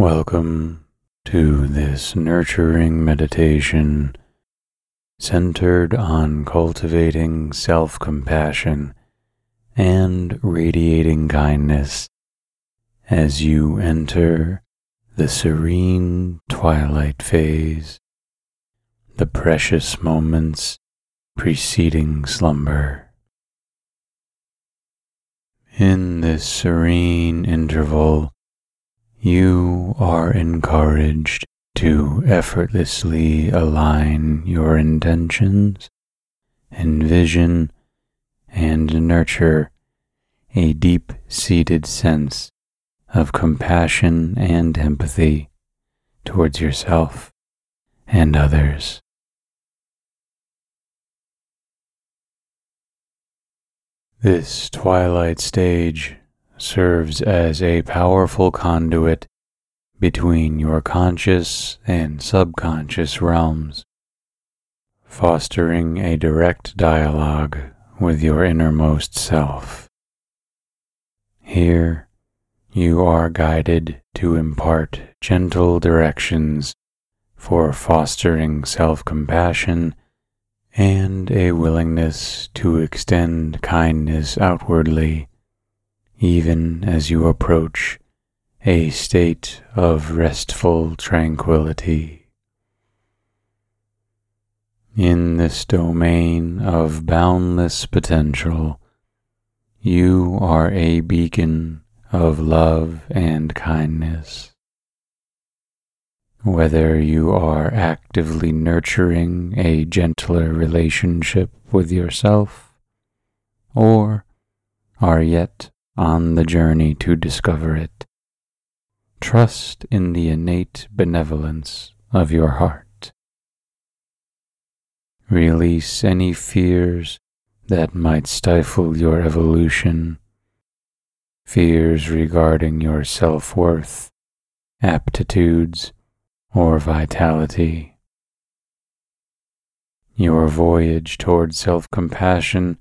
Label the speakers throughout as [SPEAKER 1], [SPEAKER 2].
[SPEAKER 1] Welcome to this nurturing meditation centered on cultivating self compassion and radiating kindness as you enter the serene twilight phase, the precious moments preceding slumber. In this serene interval, you are encouraged to effortlessly align your intentions, envision, and nurture a deep seated sense of compassion and empathy towards yourself and others. This twilight stage serves as a powerful conduit between your conscious and subconscious realms, fostering a direct dialogue with your innermost self. Here, you are guided to impart gentle directions for fostering self compassion and a willingness to extend kindness outwardly, even as you approach a state of restful tranquility. In this domain of boundless potential, you are a beacon of love and kindness. Whether you are actively nurturing a gentler relationship with yourself or are yet on the journey to discover it, trust in the innate benevolence of your heart. Release any fears that might stifle your evolution, fears regarding your self worth, aptitudes, or vitality. Your voyage toward self compassion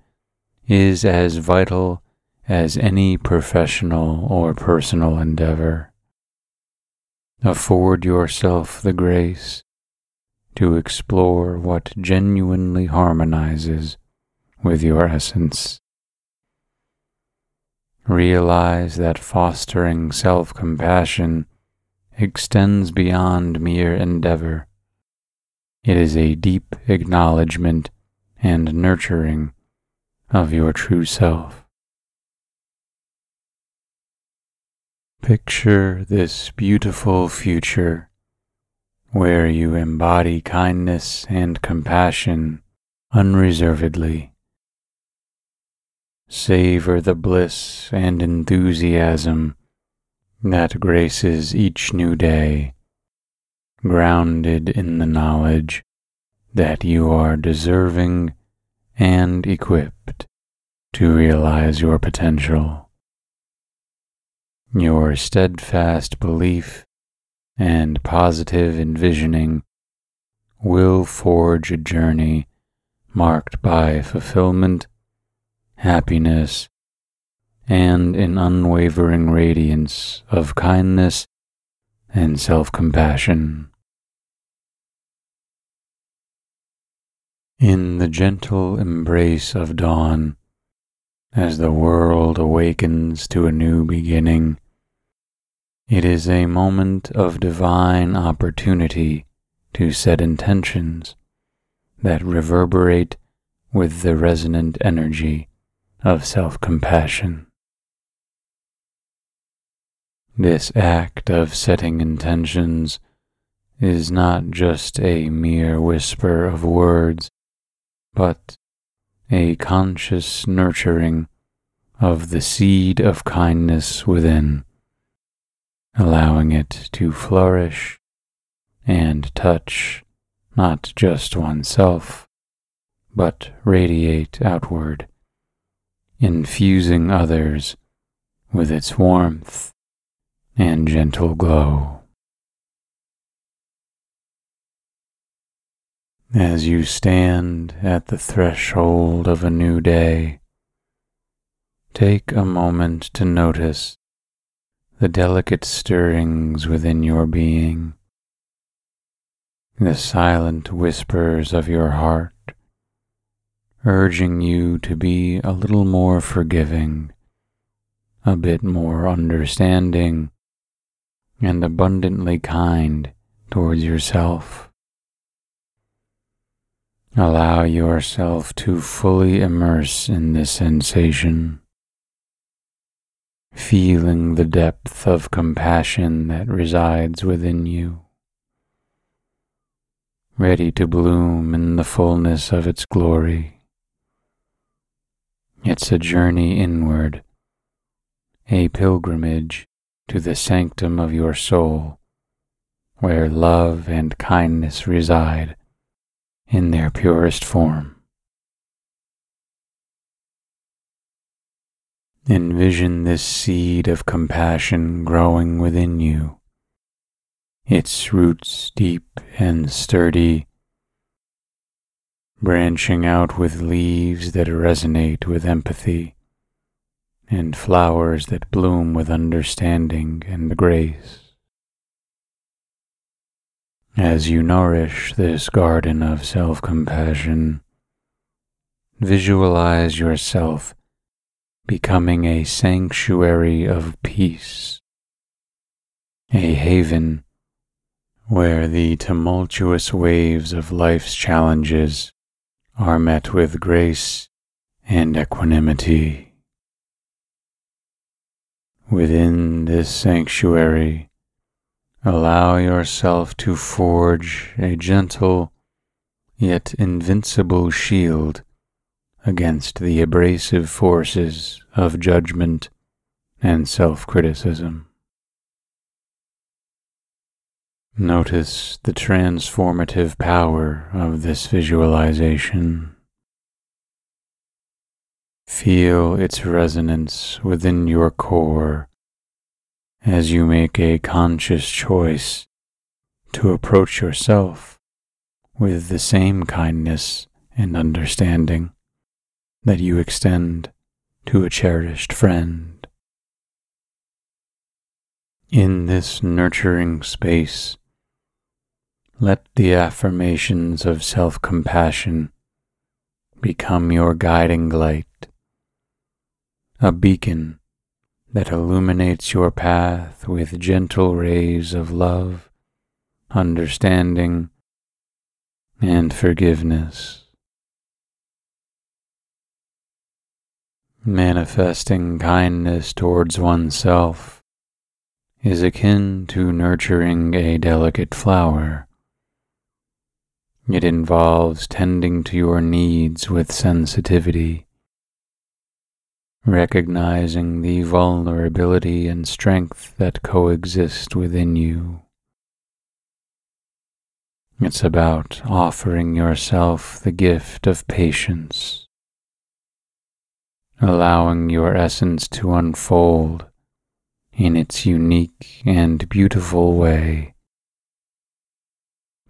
[SPEAKER 1] is as vital as any professional or personal endeavor. Afford yourself the grace to explore what genuinely harmonizes with your essence. Realize that fostering self compassion extends beyond mere endeavor. It is a deep acknowledgement and nurturing of your true self. Picture this beautiful future where you embody kindness and compassion unreservedly. Savor the bliss and enthusiasm that graces each new day, grounded in the knowledge that you are deserving and equipped to realize your potential. Your steadfast belief and positive envisioning will forge a journey marked by fulfillment, happiness, and an unwavering radiance of kindness and self compassion. In the gentle embrace of dawn, as the world awakens to a new beginning, it is a moment of divine opportunity to set intentions that reverberate with the resonant energy of self compassion. This act of setting intentions is not just a mere whisper of words, but a conscious nurturing of the seed of kindness within, allowing it to flourish and touch not just oneself, but radiate outward, infusing others with its warmth and gentle glow. As you stand at the threshold of a new day, take a moment to notice the delicate stirrings within your being, the silent whispers of your heart, urging you to be a little more forgiving, a bit more understanding, and abundantly kind towards yourself. Allow yourself to fully immerse in this sensation. Feeling the depth of compassion that resides within you, ready to bloom in the fullness of its glory. It's a journey inward, a pilgrimage to the sanctum of your soul, where love and kindness reside in their purest form. Envision this seed of compassion growing within you, its roots deep and sturdy, branching out with leaves that resonate with empathy and flowers that bloom with understanding and grace. As you nourish this garden of self compassion, visualize yourself becoming a sanctuary of peace, a haven where the tumultuous waves of life's challenges are met with grace and equanimity. Within this sanctuary, allow yourself to forge a gentle yet invincible shield against the abrasive forces of judgment and self criticism. Notice the transformative power of this visualization. Feel its resonance within your core as you make a conscious choice to approach yourself with the same kindness and understanding that you extend to a cherished friend. In this nurturing space, let the affirmations of self compassion become your guiding light, a beacon that illuminates your path with gentle rays of love, understanding, and forgiveness. Manifesting kindness towards oneself is akin to nurturing a delicate flower. It involves tending to your needs with sensitivity, recognizing the vulnerability and strength that coexist within you. It's about offering yourself the gift of patience allowing your essence to unfold in its unique and beautiful way,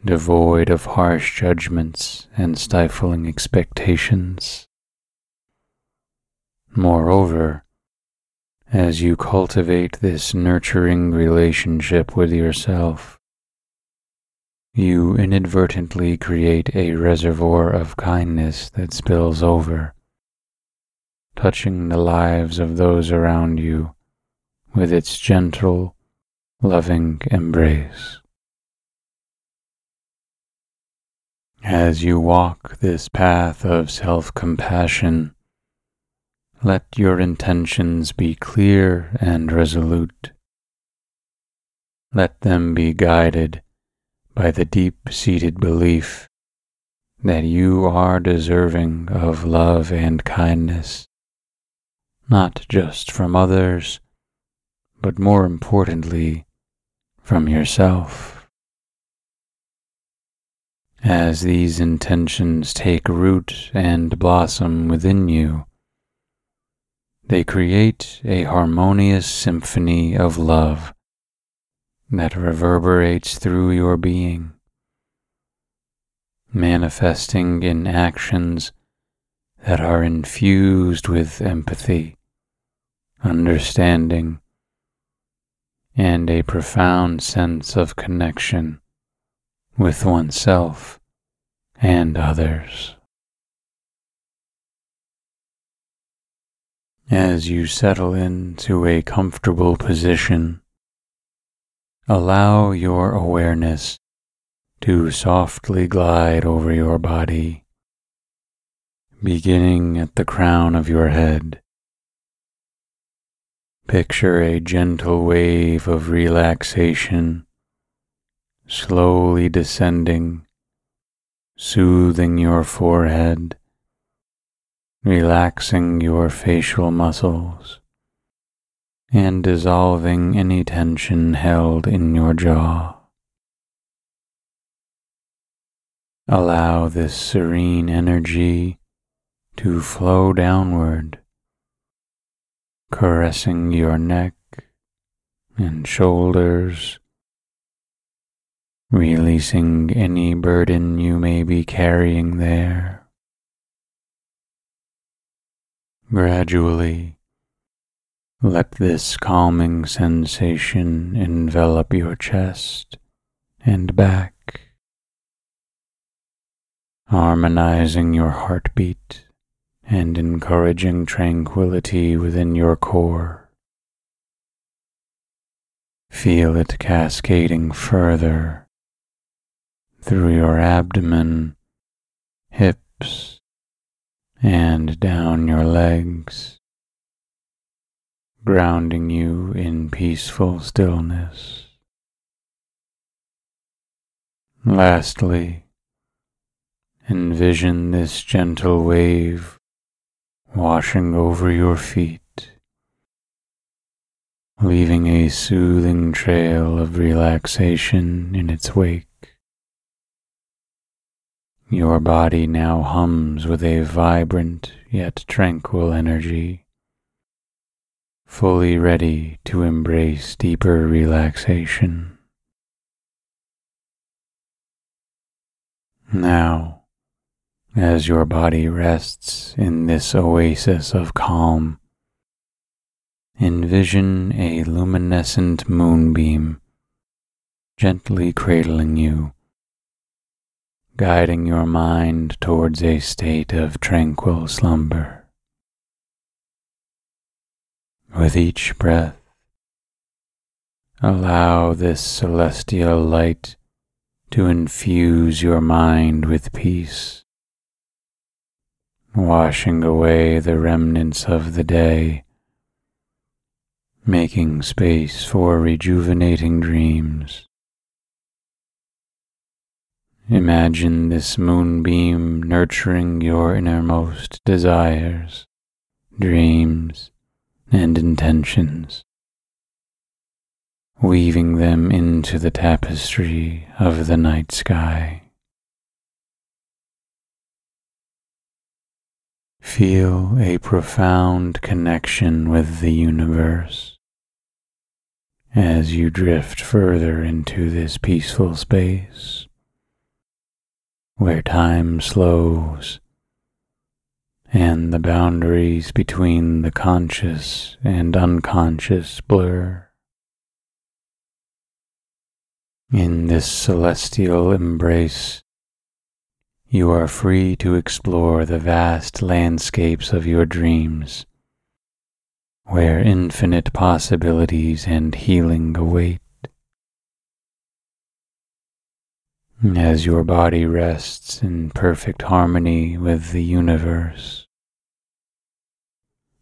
[SPEAKER 1] devoid of harsh judgments and stifling expectations. Moreover, as you cultivate this nurturing relationship with yourself, you inadvertently create a reservoir of kindness that spills over touching the lives of those around you with its gentle, loving embrace. As you walk this path of self compassion, let your intentions be clear and resolute. Let them be guided by the deep seated belief that you are deserving of love and kindness not just from others, but more importantly, from yourself. As these intentions take root and blossom within you, they create a harmonious symphony of love that reverberates through your being, manifesting in actions that are infused with empathy understanding, and a profound sense of connection with oneself and others. As you settle into a comfortable position, allow your awareness to softly glide over your body, beginning at the crown of your head. Picture a gentle wave of relaxation slowly descending, soothing your forehead relaxing your facial muscles and dissolving any tension held in your jaw. Allow this serene energy to flow downward, caressing your neck and shoulders, releasing any burden you may be carrying there. Gradually, let this calming sensation envelop your chest and back, harmonizing your heartbeat and encouraging tranquility within your core. Feel it cascading further through your abdomen, hips, and down your legs, grounding you in peaceful stillness. Lastly, envision this gentle wave washing over your feet, leaving a soothing trail of relaxation in its wake. Your body now hums with a vibrant yet tranquil energy, fully ready to embrace deeper relaxation. Now, as your body rests in this oasis of calm, envision a luminescent moonbeam gently cradling you guiding your mind towards a state of tranquil slumber. With each breath, allow this celestial light to infuse your mind with peace, washing away the remnants of the day, making space for rejuvenating dreams. Imagine this moonbeam nurturing your innermost desires, dreams, and intentions, weaving them into the tapestry of the night sky. Feel a profound connection with the universe as you drift further into this peaceful space where time slows and the boundaries between the conscious and unconscious blur. In this celestial embrace, you are free to explore the vast landscapes of your dreams, where infinite possibilities and healing await. As your body rests in perfect harmony with the universe.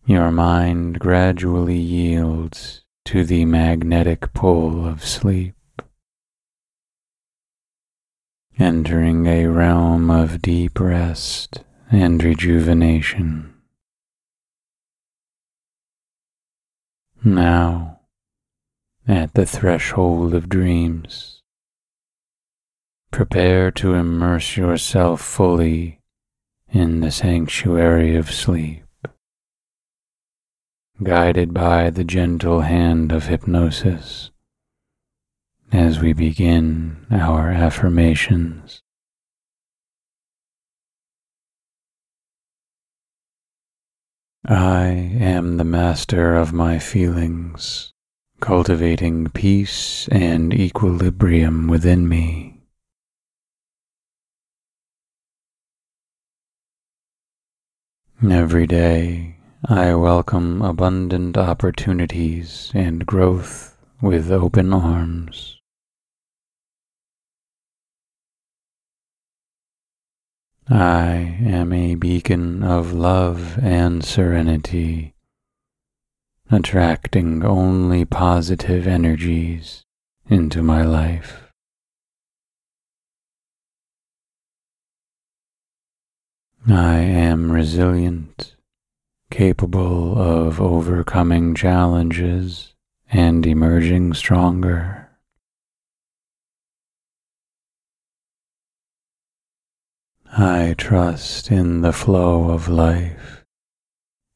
[SPEAKER 1] Your mind gradually yields to the magnetic pull of sleep, entering a realm of deep rest and rejuvenation. Now, at the threshold of dreams, Prepare to immerse yourself fully in the sanctuary of sleep, guided by the gentle hand of hypnosis as we begin our affirmations. I am the master of my feelings, cultivating peace and equilibrium within me. Every day, I welcome abundant opportunities and growth with open arms. I am a beacon of love and serenity, attracting only positive energies into my life. I am resilient, capable of overcoming challenges and emerging stronger. I trust in the flow of life,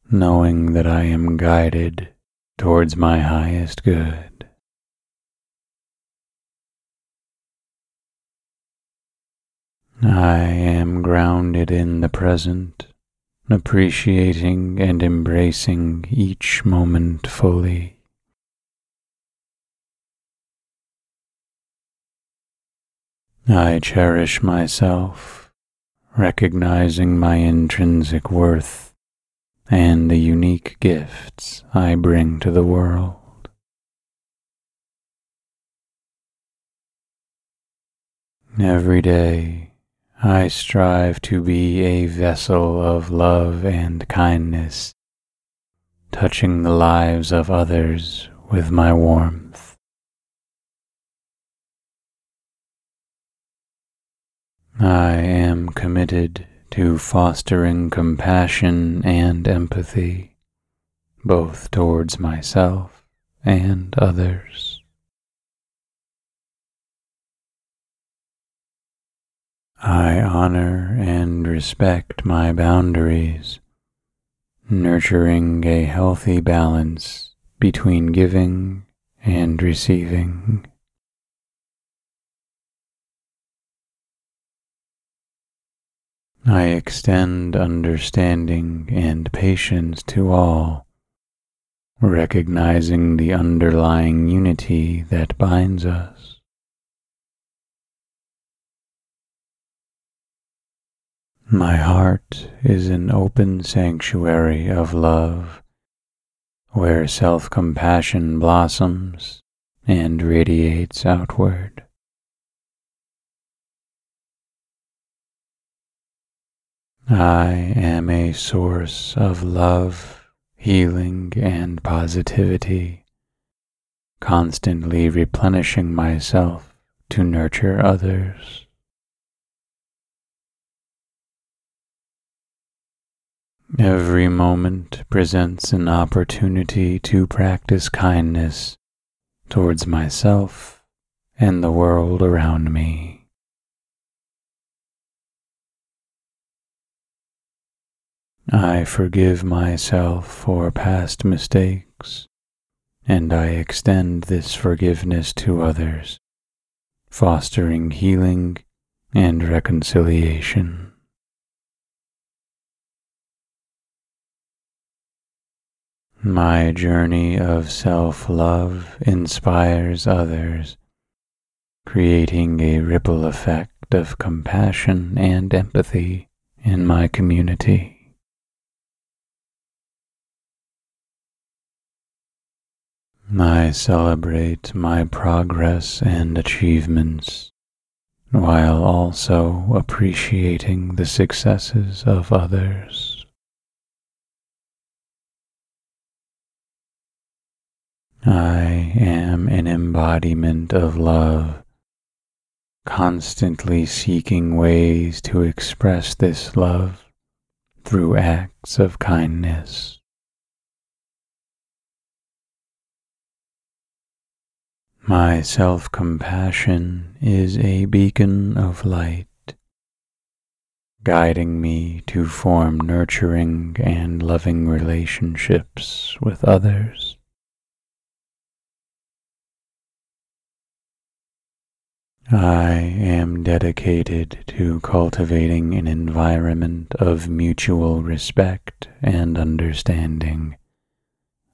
[SPEAKER 1] knowing that I am guided towards my highest good. I am grounded in the present, appreciating and embracing each moment fully. I cherish myself, recognizing my intrinsic worth and the unique gifts I bring to the world. Every day, I strive to be a vessel of love and kindness, touching the lives of others with my warmth. I am committed to fostering compassion and empathy, both towards myself and others. I honor and respect my boundaries, nurturing a healthy balance between giving and receiving. I extend understanding and patience to all, recognizing the underlying unity that binds us. My heart is an open sanctuary of love where self compassion blossoms and radiates outward. I am a source of love, healing, and positivity, constantly replenishing myself to nurture others. Every moment presents an opportunity to practice kindness towards myself and the world around me. I forgive myself for past mistakes, and I extend this forgiveness to others, fostering healing and reconciliation. My journey of self love inspires others, creating a ripple effect of compassion and empathy in my community. I celebrate my progress and achievements while also appreciating the successes of others. I am an embodiment of love, constantly seeking ways to express this love through acts of kindness. My self compassion is a beacon of light, guiding me to form nurturing and loving relationships with others. I am dedicated to cultivating an environment of mutual respect and understanding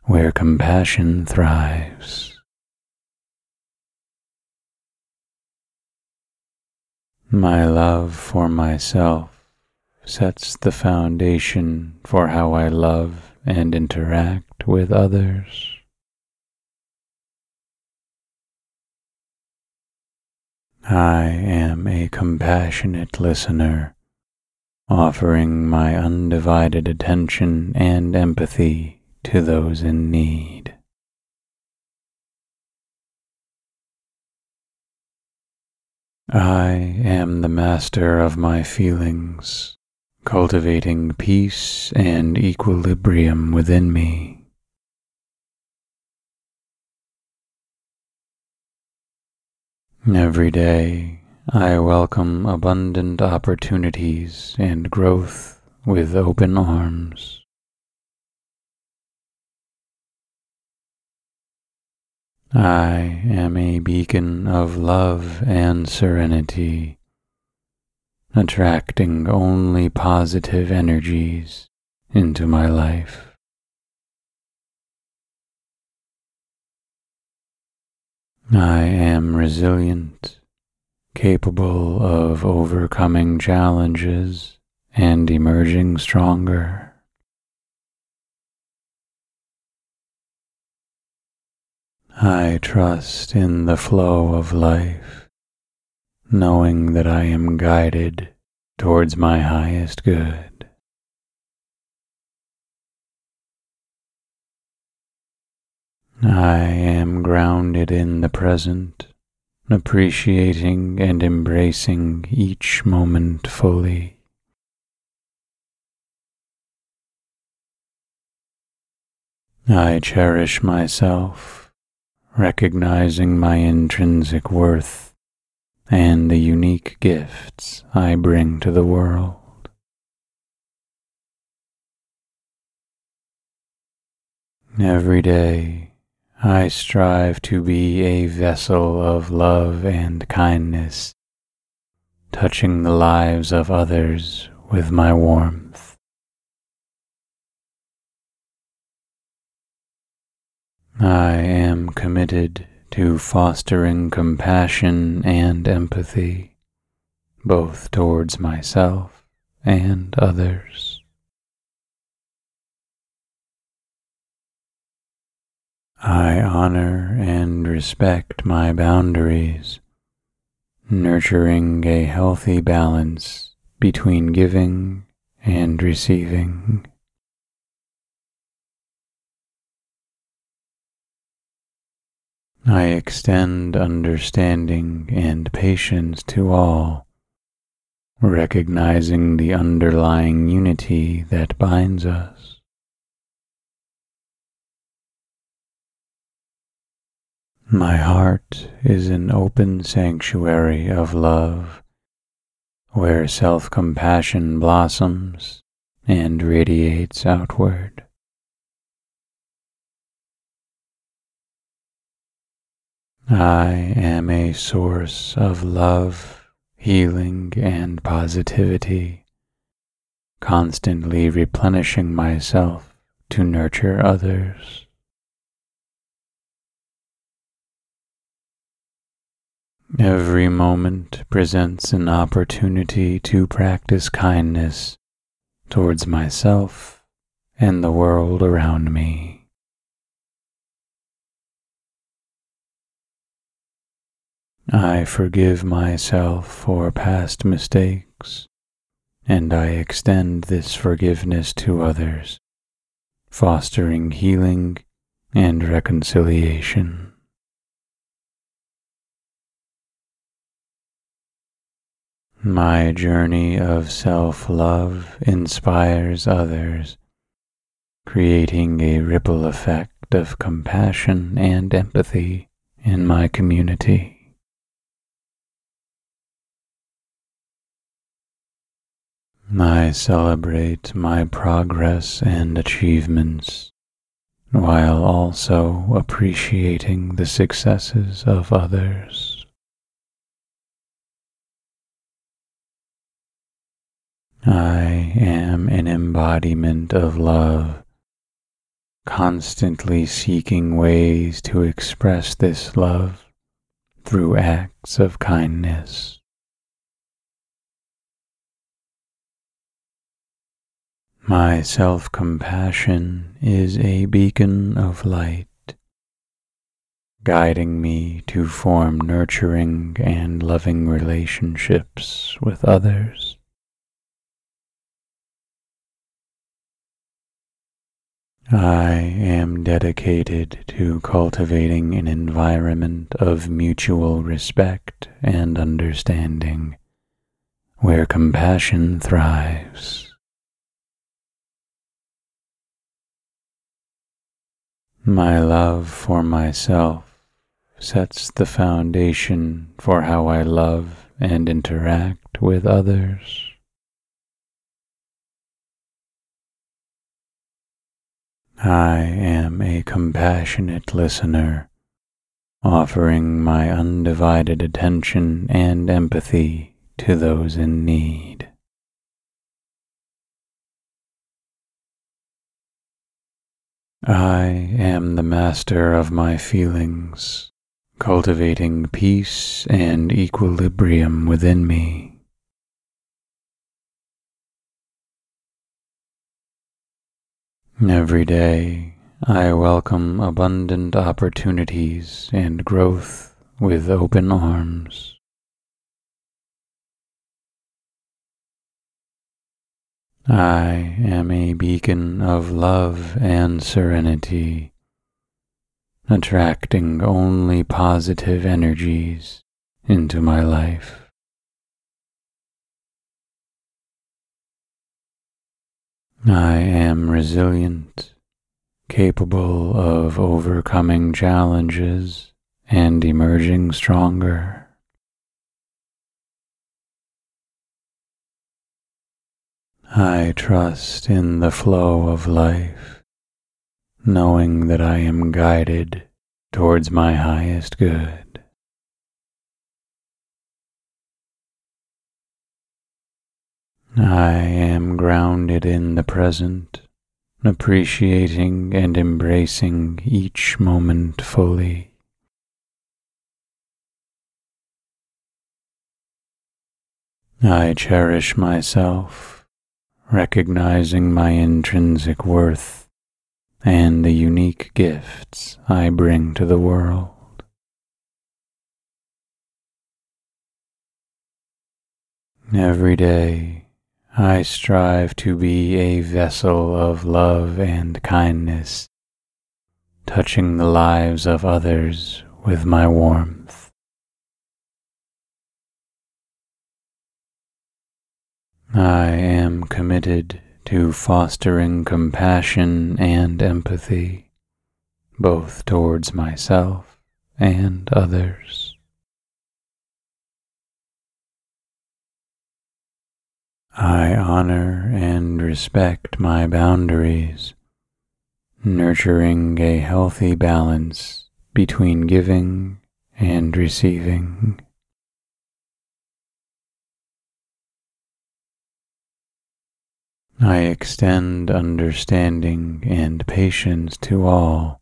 [SPEAKER 1] where compassion thrives. My love for myself sets the foundation for how I love and interact with others. I am a compassionate listener, offering my undivided attention and empathy to those in need. I am the master of my feelings, cultivating peace and equilibrium within me. Every day, I welcome abundant opportunities and growth with open arms. I am a beacon of love and serenity, attracting only positive energies into my life. I am resilient, capable of overcoming challenges and emerging stronger. I trust in the flow of life, knowing that I am guided towards my highest good. I am grounded in the present, appreciating and embracing each moment fully. I cherish myself recognizing my intrinsic worth and the unique gifts I bring to the world. Every day, I strive to be a vessel of love and kindness, touching the lives of others with my warmth. I am committed to fostering compassion and empathy, both towards myself and others. I honor and respect my boundaries, nurturing a healthy balance between giving and receiving. I extend understanding and patience to all, recognizing the underlying unity that binds us. My heart is an open sanctuary of love where self compassion blossoms and radiates outward. I am a source of love, healing, and positivity, constantly replenishing myself to nurture others. Every moment presents an opportunity to practice kindness towards myself and the world around me. I forgive myself for past mistakes, and I extend this forgiveness to others, fostering healing and reconciliation. My journey of self love inspires others, creating a ripple effect of compassion and empathy in my community. I celebrate my progress and achievements while also appreciating the successes of others. I am an embodiment of love, constantly seeking ways to express this love through acts of kindness. My self compassion is a beacon of light, guiding me to form nurturing and loving relationships with others. I am dedicated to cultivating an environment of mutual respect and understanding where compassion thrives. My love for myself sets the foundation for how I love and interact with others. I am a compassionate listener, offering my undivided attention and empathy to those in need. I am the master of my feelings, cultivating peace and equilibrium within me. Every day, I welcome abundant opportunities and growth with open arms. I am a beacon of love and serenity, attracting only positive energies into my life. I am resilient, capable of overcoming challenges and emerging stronger. I trust in the flow of life, knowing that I am guided towards my highest good. I am grounded in the present, appreciating and embracing each moment fully. I cherish myself, recognizing my intrinsic worth and the unique gifts I bring to the world. Every day, I strive to be a vessel of love and kindness, touching the lives of others with my warmth. I am committed to fostering compassion and empathy, both towards myself and others. I honor and respect my boundaries, nurturing a healthy balance between giving and receiving. I extend understanding and patience to all,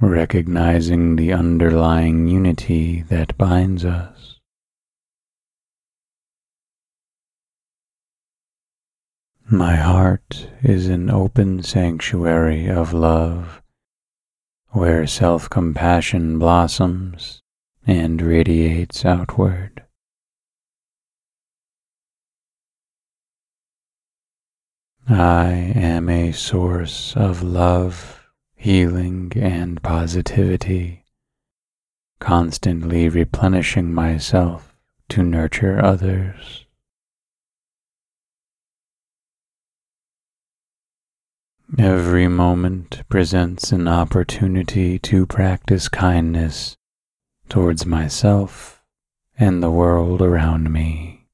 [SPEAKER 1] recognizing the underlying unity that binds us. My heart is an open sanctuary of love where self compassion blossoms and radiates outward. I am a source of love, healing, and positivity, constantly replenishing myself to nurture others. Every moment presents an opportunity to practice kindness towards myself and the world around me.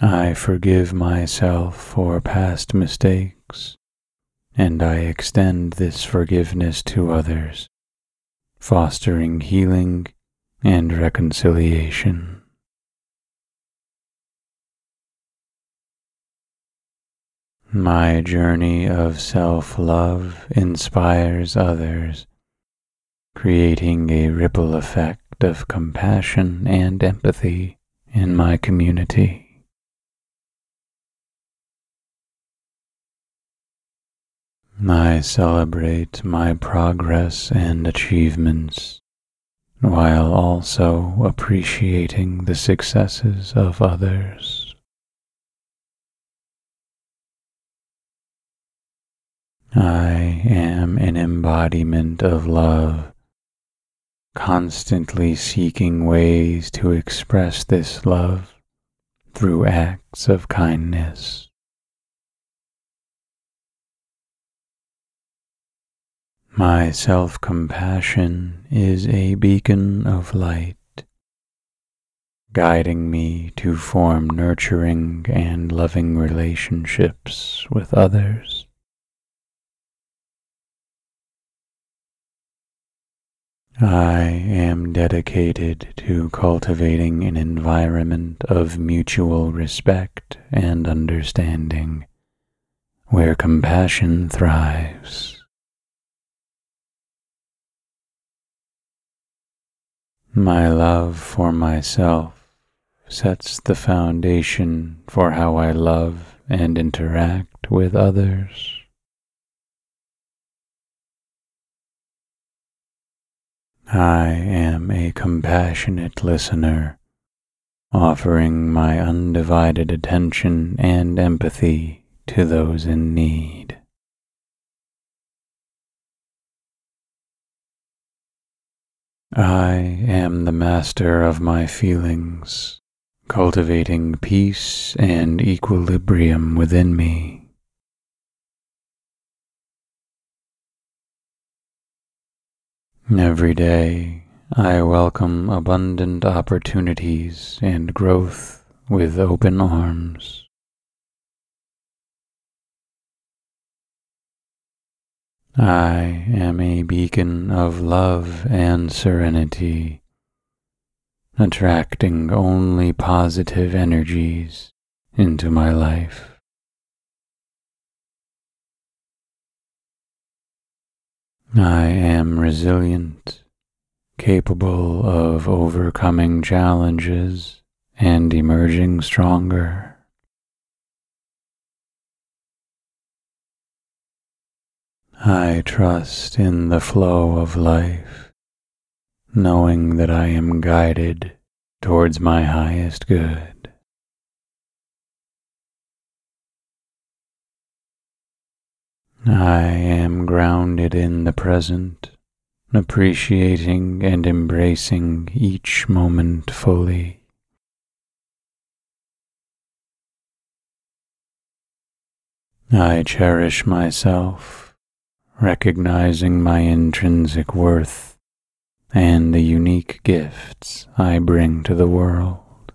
[SPEAKER 1] I forgive myself for past mistakes, and I extend this forgiveness to others, fostering healing and reconciliation. My journey of self love inspires others, creating a ripple effect of compassion and empathy in my community. I celebrate my progress and achievements while also appreciating the successes of others. I am an embodiment of love, constantly seeking ways to express this love through acts of kindness. My self compassion is a beacon of light, guiding me to form nurturing and loving relationships with others. I am dedicated to cultivating an environment of mutual respect and understanding where compassion thrives. My love for myself sets the foundation for how I love and interact with others. I am a compassionate listener, offering my undivided attention and empathy to those in need. I am the master of my feelings, cultivating peace and equilibrium within me. Every day, I welcome abundant opportunities and growth with open arms. I am a beacon of love and serenity, attracting only positive energies into my life. I am resilient, capable of overcoming challenges and emerging stronger. I trust in the flow of life, knowing that I am guided towards my highest good. I am grounded in the present, appreciating and embracing each moment fully. I cherish myself recognizing my intrinsic worth and the unique gifts I bring to the world.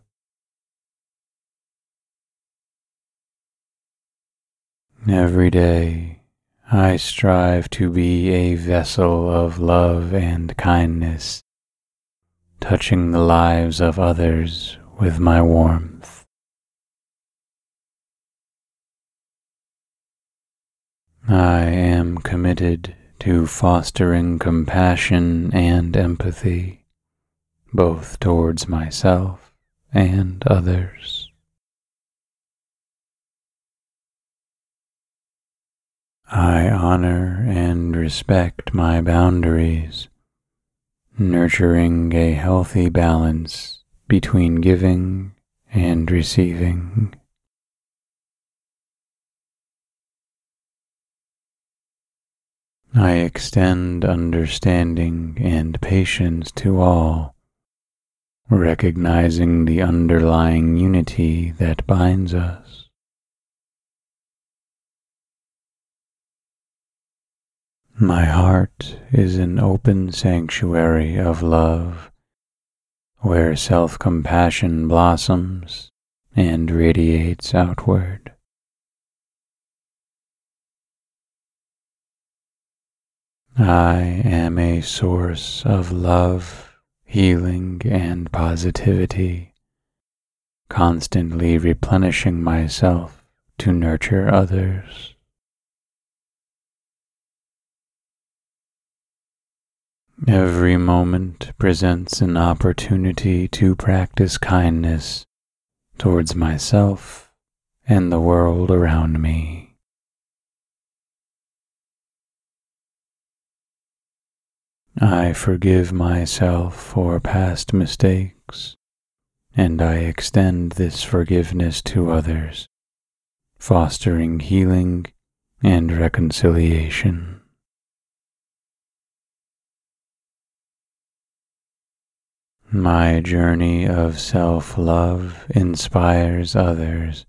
[SPEAKER 1] Every day, I strive to be a vessel of love and kindness, touching the lives of others with my warmth. I am committed to fostering compassion and empathy, both towards myself and others. I honor and respect my boundaries, nurturing a healthy balance between giving and receiving. I extend understanding and patience to all, recognizing the underlying unity that binds us. My heart is an open sanctuary of love where self compassion blossoms and radiates outward. I am a source of love, healing, and positivity, constantly replenishing myself to nurture others. Every moment presents an opportunity to practice kindness towards myself and the world around me. I forgive myself for past mistakes, and I extend this forgiveness to others, fostering healing and reconciliation. My journey of self love inspires others,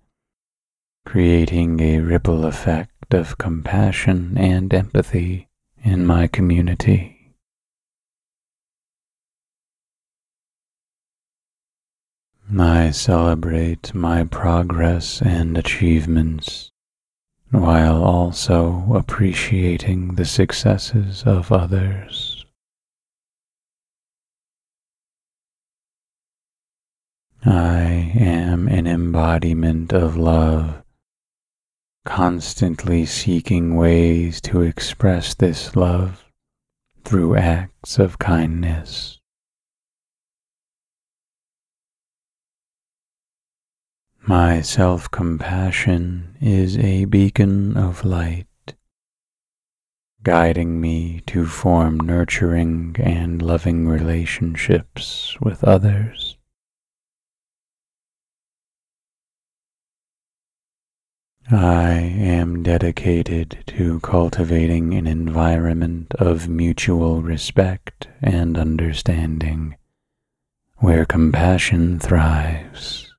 [SPEAKER 1] creating a ripple effect of compassion and empathy in my community. I celebrate my progress and achievements while also appreciating the successes of others. I am an embodiment of love, constantly seeking ways to express this love through acts of kindness. My self compassion is a beacon of light, guiding me to form nurturing and loving relationships with others. I am dedicated to cultivating an environment of mutual respect and understanding where compassion thrives.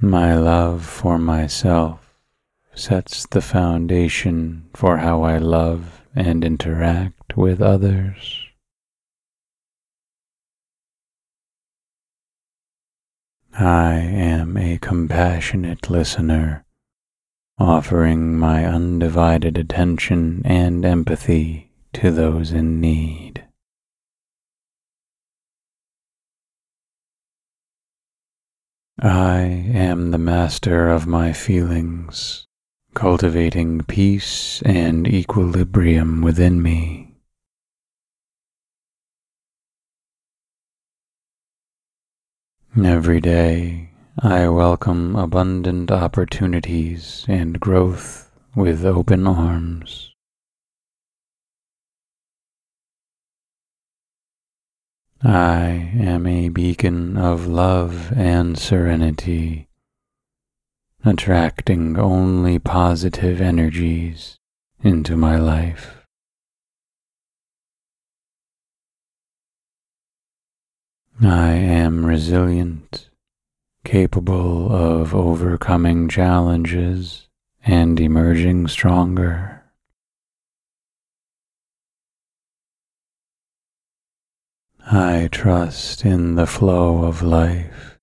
[SPEAKER 1] My love for myself sets the foundation for how I love and interact with others. I am a compassionate listener, offering my undivided attention and empathy to those in need. I am the master of my feelings, cultivating peace and equilibrium within me. Every day, I welcome abundant opportunities and growth with open arms. I am a beacon of love and serenity, attracting only positive energies into my life. I am resilient, capable of overcoming challenges and emerging stronger. I trust in the flow of life,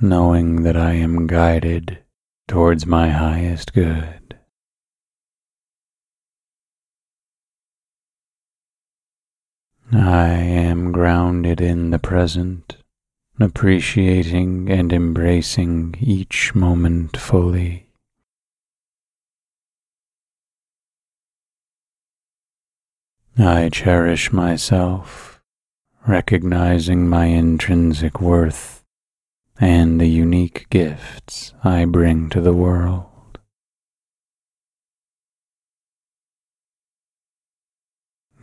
[SPEAKER 1] knowing that I am guided towards my highest good. I am grounded in the present, appreciating and embracing each moment fully. I cherish myself recognizing my intrinsic worth and the unique gifts I bring to the world.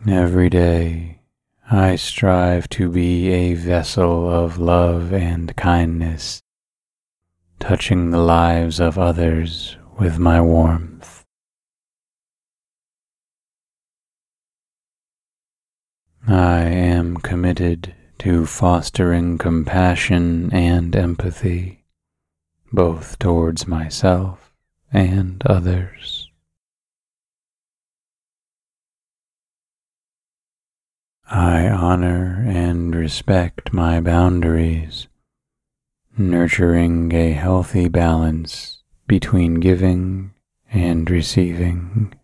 [SPEAKER 1] Every day, I strive to be a vessel of love and kindness, touching the lives of others with my warmth. I am committed to fostering compassion and empathy, both towards myself and others. I honor and respect my boundaries, nurturing a healthy balance between giving and receiving.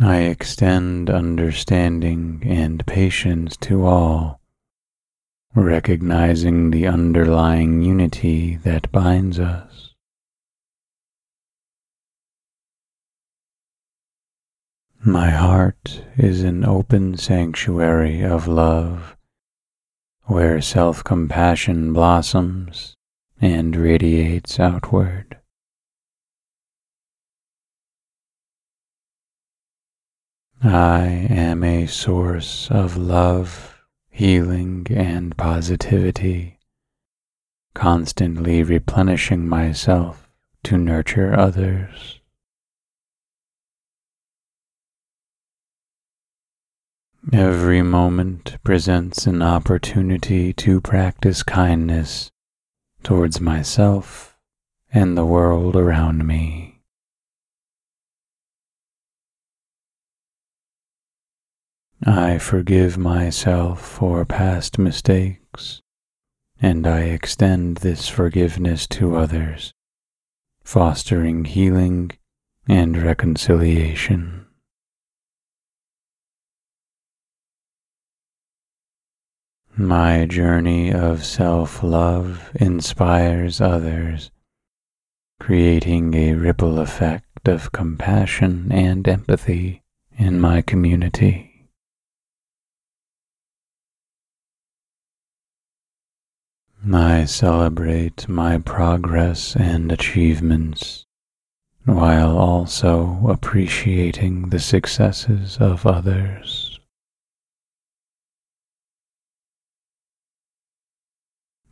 [SPEAKER 1] I extend understanding and patience to all, recognizing the underlying unity that binds us. My heart is an open sanctuary of love where self compassion blossoms and radiates outward. I am a source of love, healing, and positivity, constantly replenishing myself to nurture others. Every moment presents an opportunity to practice kindness towards myself and the world around me. I forgive myself for past mistakes, and I extend this forgiveness to others, fostering healing and reconciliation. My journey of self love inspires others, creating a ripple effect of compassion and empathy in my community. I celebrate my progress and achievements while also appreciating the successes of others.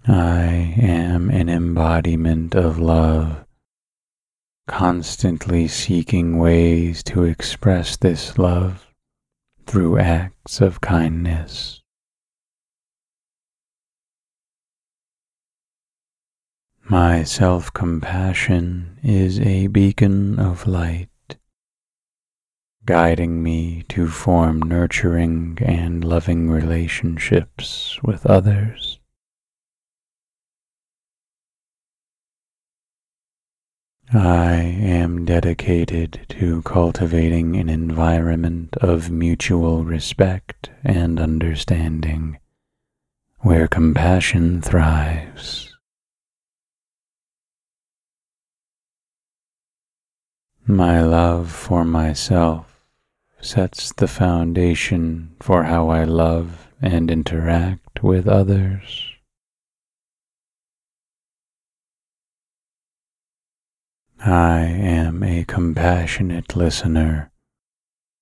[SPEAKER 1] I am an embodiment of love, constantly seeking ways to express this love through acts of kindness. My self compassion is a beacon of light, guiding me to form nurturing and loving relationships with others. I am dedicated to cultivating an environment of mutual respect and understanding where compassion thrives. My love for myself sets the foundation for how I love and interact with others. I am a compassionate listener,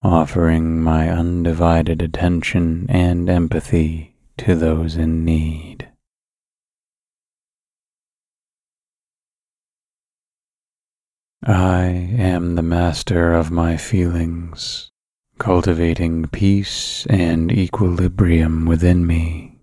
[SPEAKER 1] offering my undivided attention and empathy to those in need. I am the master of my feelings, cultivating peace and equilibrium within me.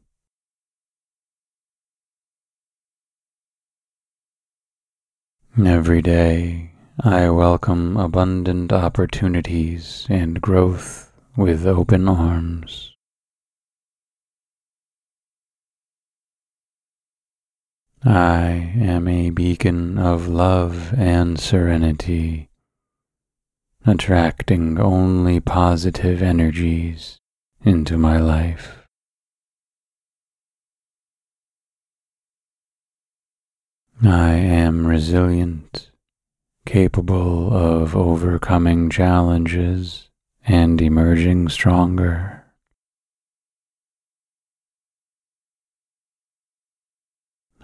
[SPEAKER 1] Every day I welcome abundant opportunities and growth with open arms. I am a beacon of love and serenity, attracting only positive energies into my life. I am resilient, capable of overcoming challenges and emerging stronger.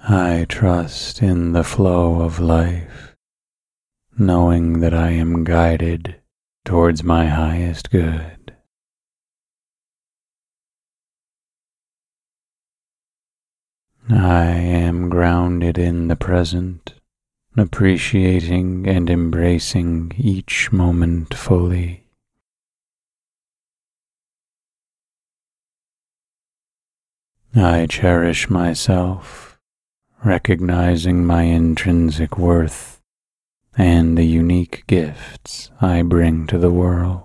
[SPEAKER 1] I trust in the flow of life, knowing that I am guided towards my highest good. I am grounded in the present, appreciating and embracing each moment fully. I cherish myself, recognizing my intrinsic worth and the unique gifts I bring to the world.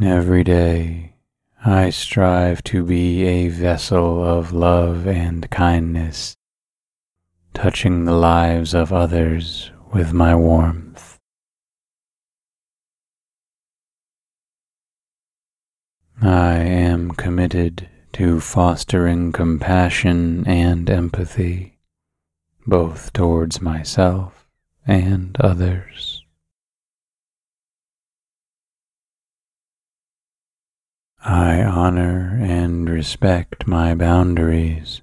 [SPEAKER 1] Every day, I strive to be a vessel of love and kindness, touching the lives of others with my warmth. I am committed to fostering compassion and empathy, both towards myself and others. I honor and respect my boundaries,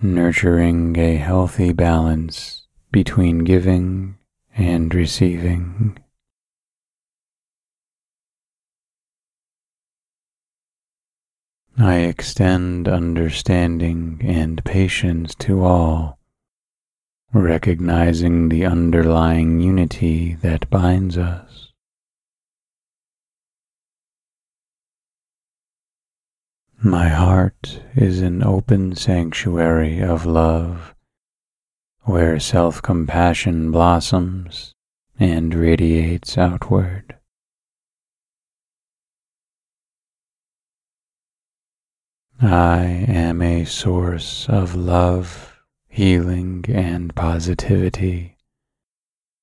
[SPEAKER 1] nurturing a healthy balance between giving and receiving. I extend understanding and patience to all, recognizing the underlying unity that binds us. My heart is an open sanctuary of love where self compassion blossoms and radiates outward. I am a source of love, healing, and positivity,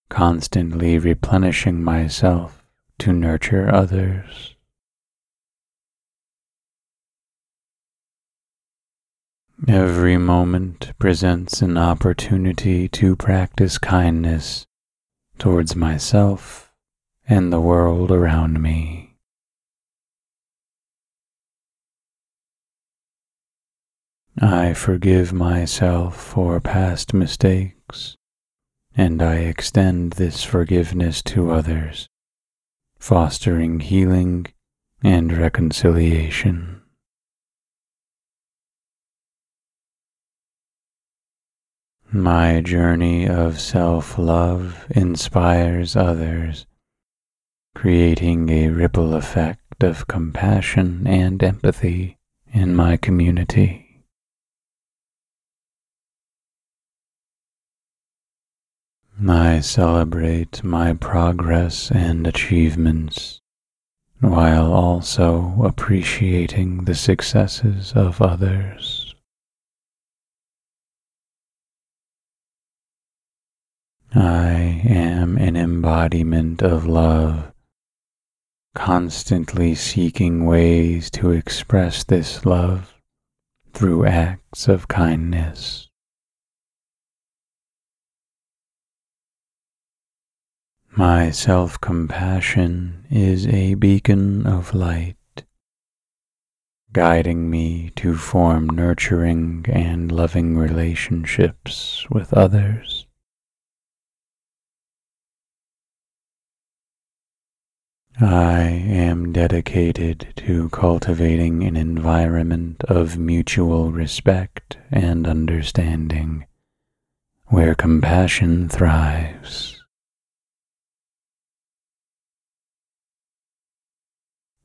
[SPEAKER 1] constantly replenishing myself to nurture others. Every moment presents an opportunity to practice kindness towards myself and the world around me. I forgive myself for past mistakes, and I extend this forgiveness to others, fostering healing and reconciliation. My journey of self love inspires others, creating a ripple effect of compassion and empathy in my community. I celebrate my progress and achievements while also appreciating the successes of others. I am an embodiment of love, constantly seeking ways to express this love through acts of kindness. My self compassion is a beacon of light, guiding me to form nurturing and loving relationships with others. I am dedicated to cultivating an environment of mutual respect and understanding where compassion thrives.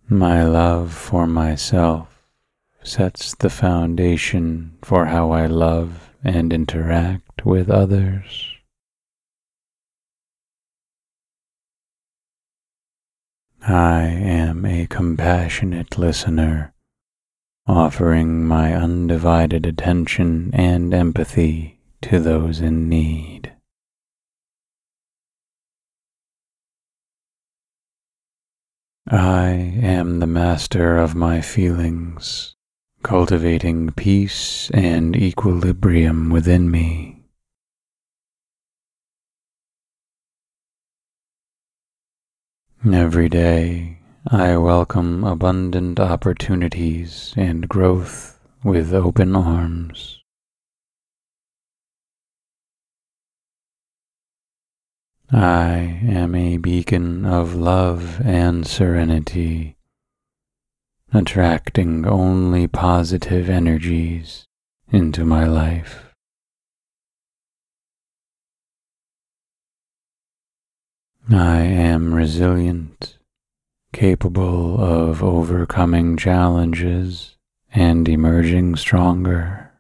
[SPEAKER 1] My love for myself sets the foundation for how I love and interact with others. I am a compassionate listener, offering my undivided attention and empathy to those in need. I am the master of my feelings, cultivating peace and equilibrium within me. Every day, I welcome abundant opportunities and growth with open arms. I am a beacon of love and serenity, attracting only positive energies into my life. I am resilient, capable of overcoming challenges and emerging stronger.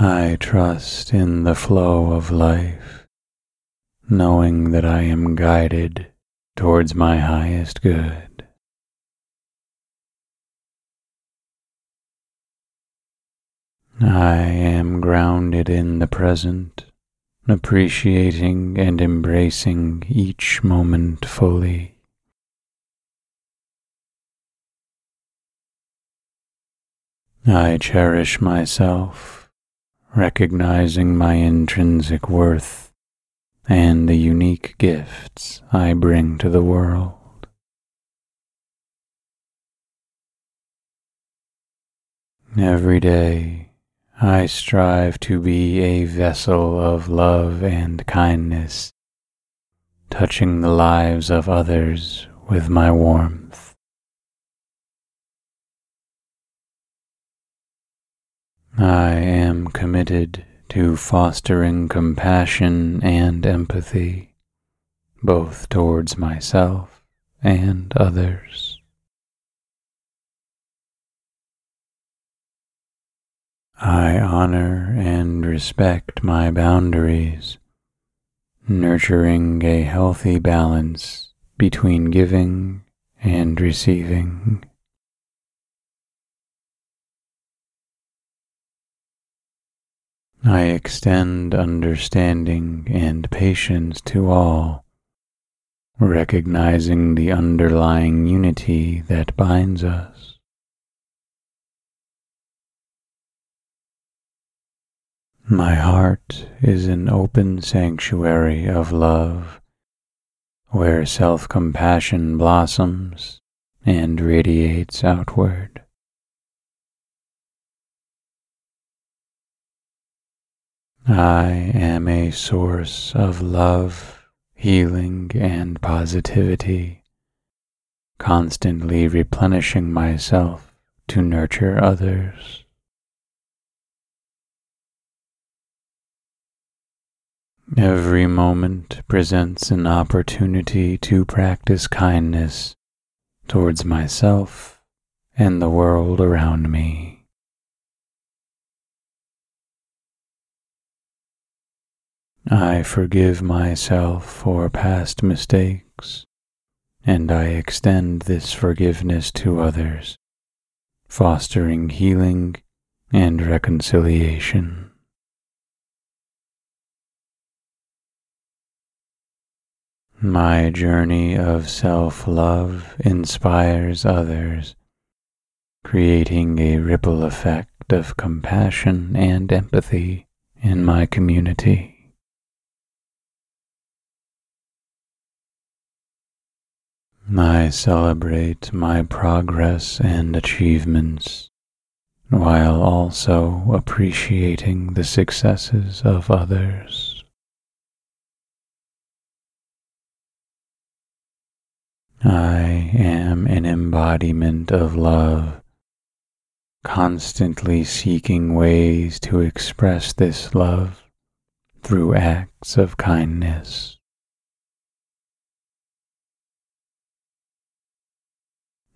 [SPEAKER 1] I trust in the flow of life, knowing that I am guided towards my highest good. I am grounded in the present, appreciating and embracing each moment fully. I cherish myself recognizing my intrinsic worth and the unique gifts I bring to the world. Every day, I strive to be a vessel of love and kindness, touching the lives of others with my warmth. I am committed to fostering compassion and empathy, both towards myself and others. I honor and respect my boundaries, nurturing a healthy balance between giving and receiving. I extend understanding and patience to all, recognizing the underlying unity that binds us. My heart is an open sanctuary of love where self compassion blossoms and radiates outward. I am a source of love, healing, and positivity, constantly replenishing myself to nurture others. Every moment presents an opportunity to practice kindness towards myself and the world around me. I forgive myself for past mistakes, and I extend this forgiveness to others, fostering healing and reconciliation. My journey of self love inspires others, creating a ripple effect of compassion and empathy in my community. I celebrate my progress and achievements while also appreciating the successes of others. I am an embodiment of love, constantly seeking ways to express this love through acts of kindness.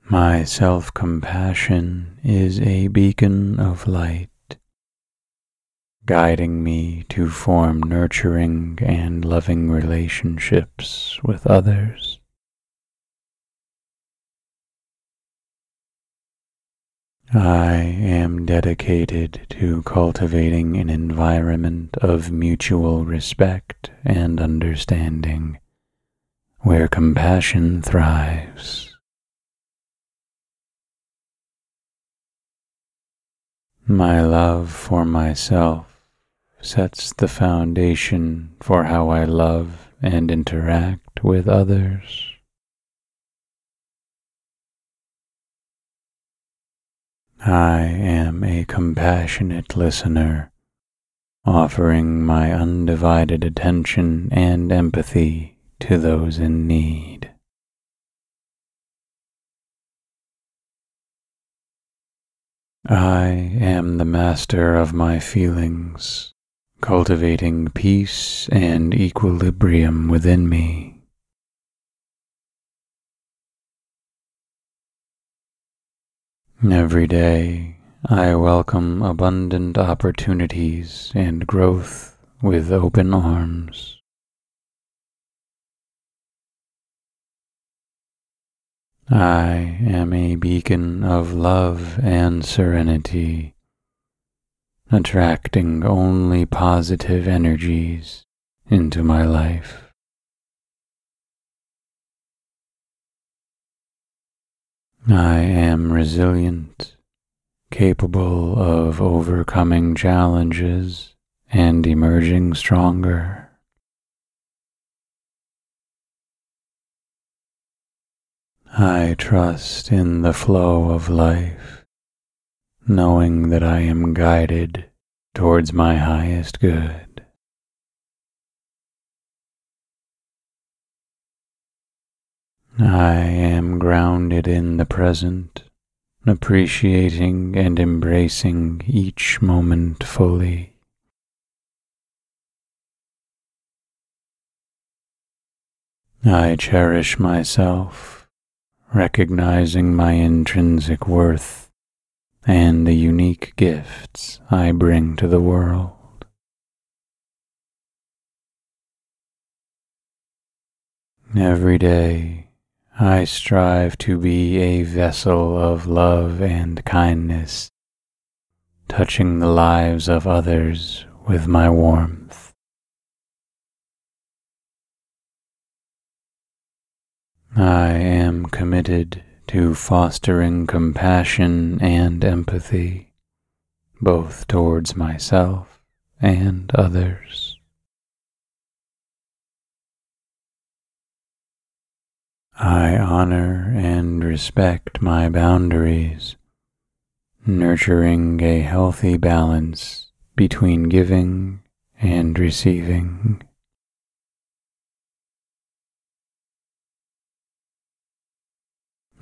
[SPEAKER 1] My self compassion is a beacon of light, guiding me to form nurturing and loving relationships with others. I am dedicated to cultivating an environment of mutual respect and understanding where compassion thrives. My love for myself sets the foundation for how I love and interact with others. I am a compassionate listener, offering my undivided attention and empathy to those in need. I am the master of my feelings, cultivating peace and equilibrium within me. Every day I welcome abundant opportunities and growth with open arms. I am a beacon of love and serenity, attracting only positive energies into my life. I am resilient, capable of overcoming challenges and emerging stronger. I trust in the flow of life, knowing that I am guided towards my highest good. I am grounded in the present, appreciating and embracing each moment fully. I cherish myself, recognizing my intrinsic worth and the unique gifts I bring to the world. Every day, I strive to be a vessel of love and kindness, touching the lives of others with my warmth. I am committed to fostering compassion and empathy, both towards myself and others. I honor and respect my boundaries, nurturing a healthy balance between giving and receiving.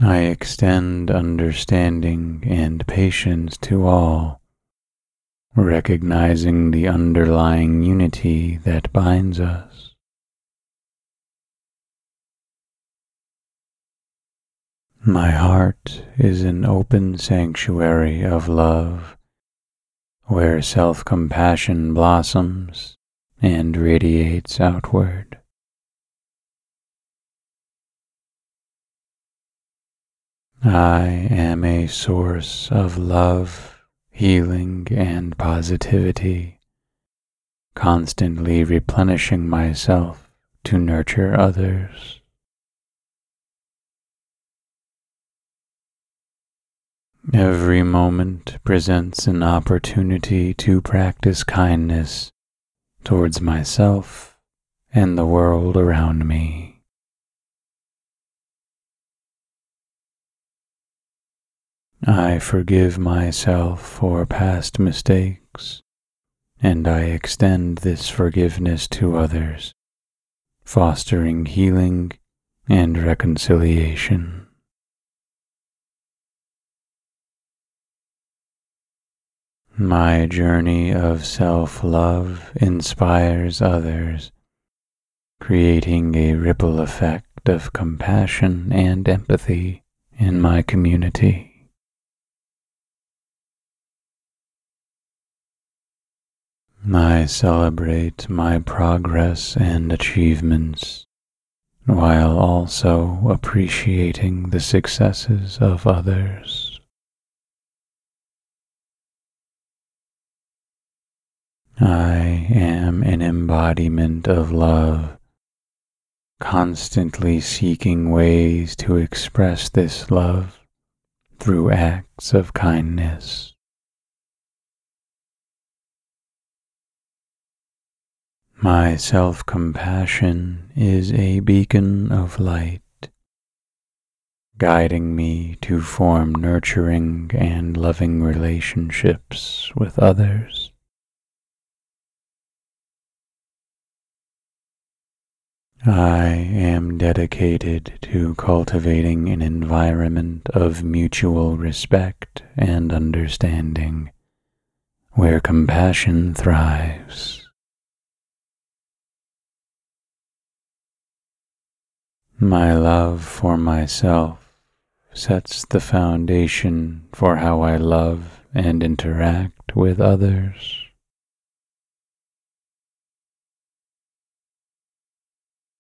[SPEAKER 1] I extend understanding and patience to all, recognizing the underlying unity that binds us. My heart is an open sanctuary of love where self compassion blossoms and radiates outward. I am a source of love, healing, and positivity, constantly replenishing myself to nurture others. Every moment presents an opportunity to practice kindness towards myself and the world around me. I forgive myself for past mistakes, and I extend this forgiveness to others, fostering healing and reconciliation. My journey of self love inspires others, creating a ripple effect of compassion and empathy in my community. I celebrate my progress and achievements while also appreciating the successes of others. I am an embodiment of love, constantly seeking ways to express this love through acts of kindness. My self compassion is a beacon of light, guiding me to form nurturing and loving relationships with others. I am dedicated to cultivating an environment of mutual respect and understanding where compassion thrives. My love for myself sets the foundation for how I love and interact with others.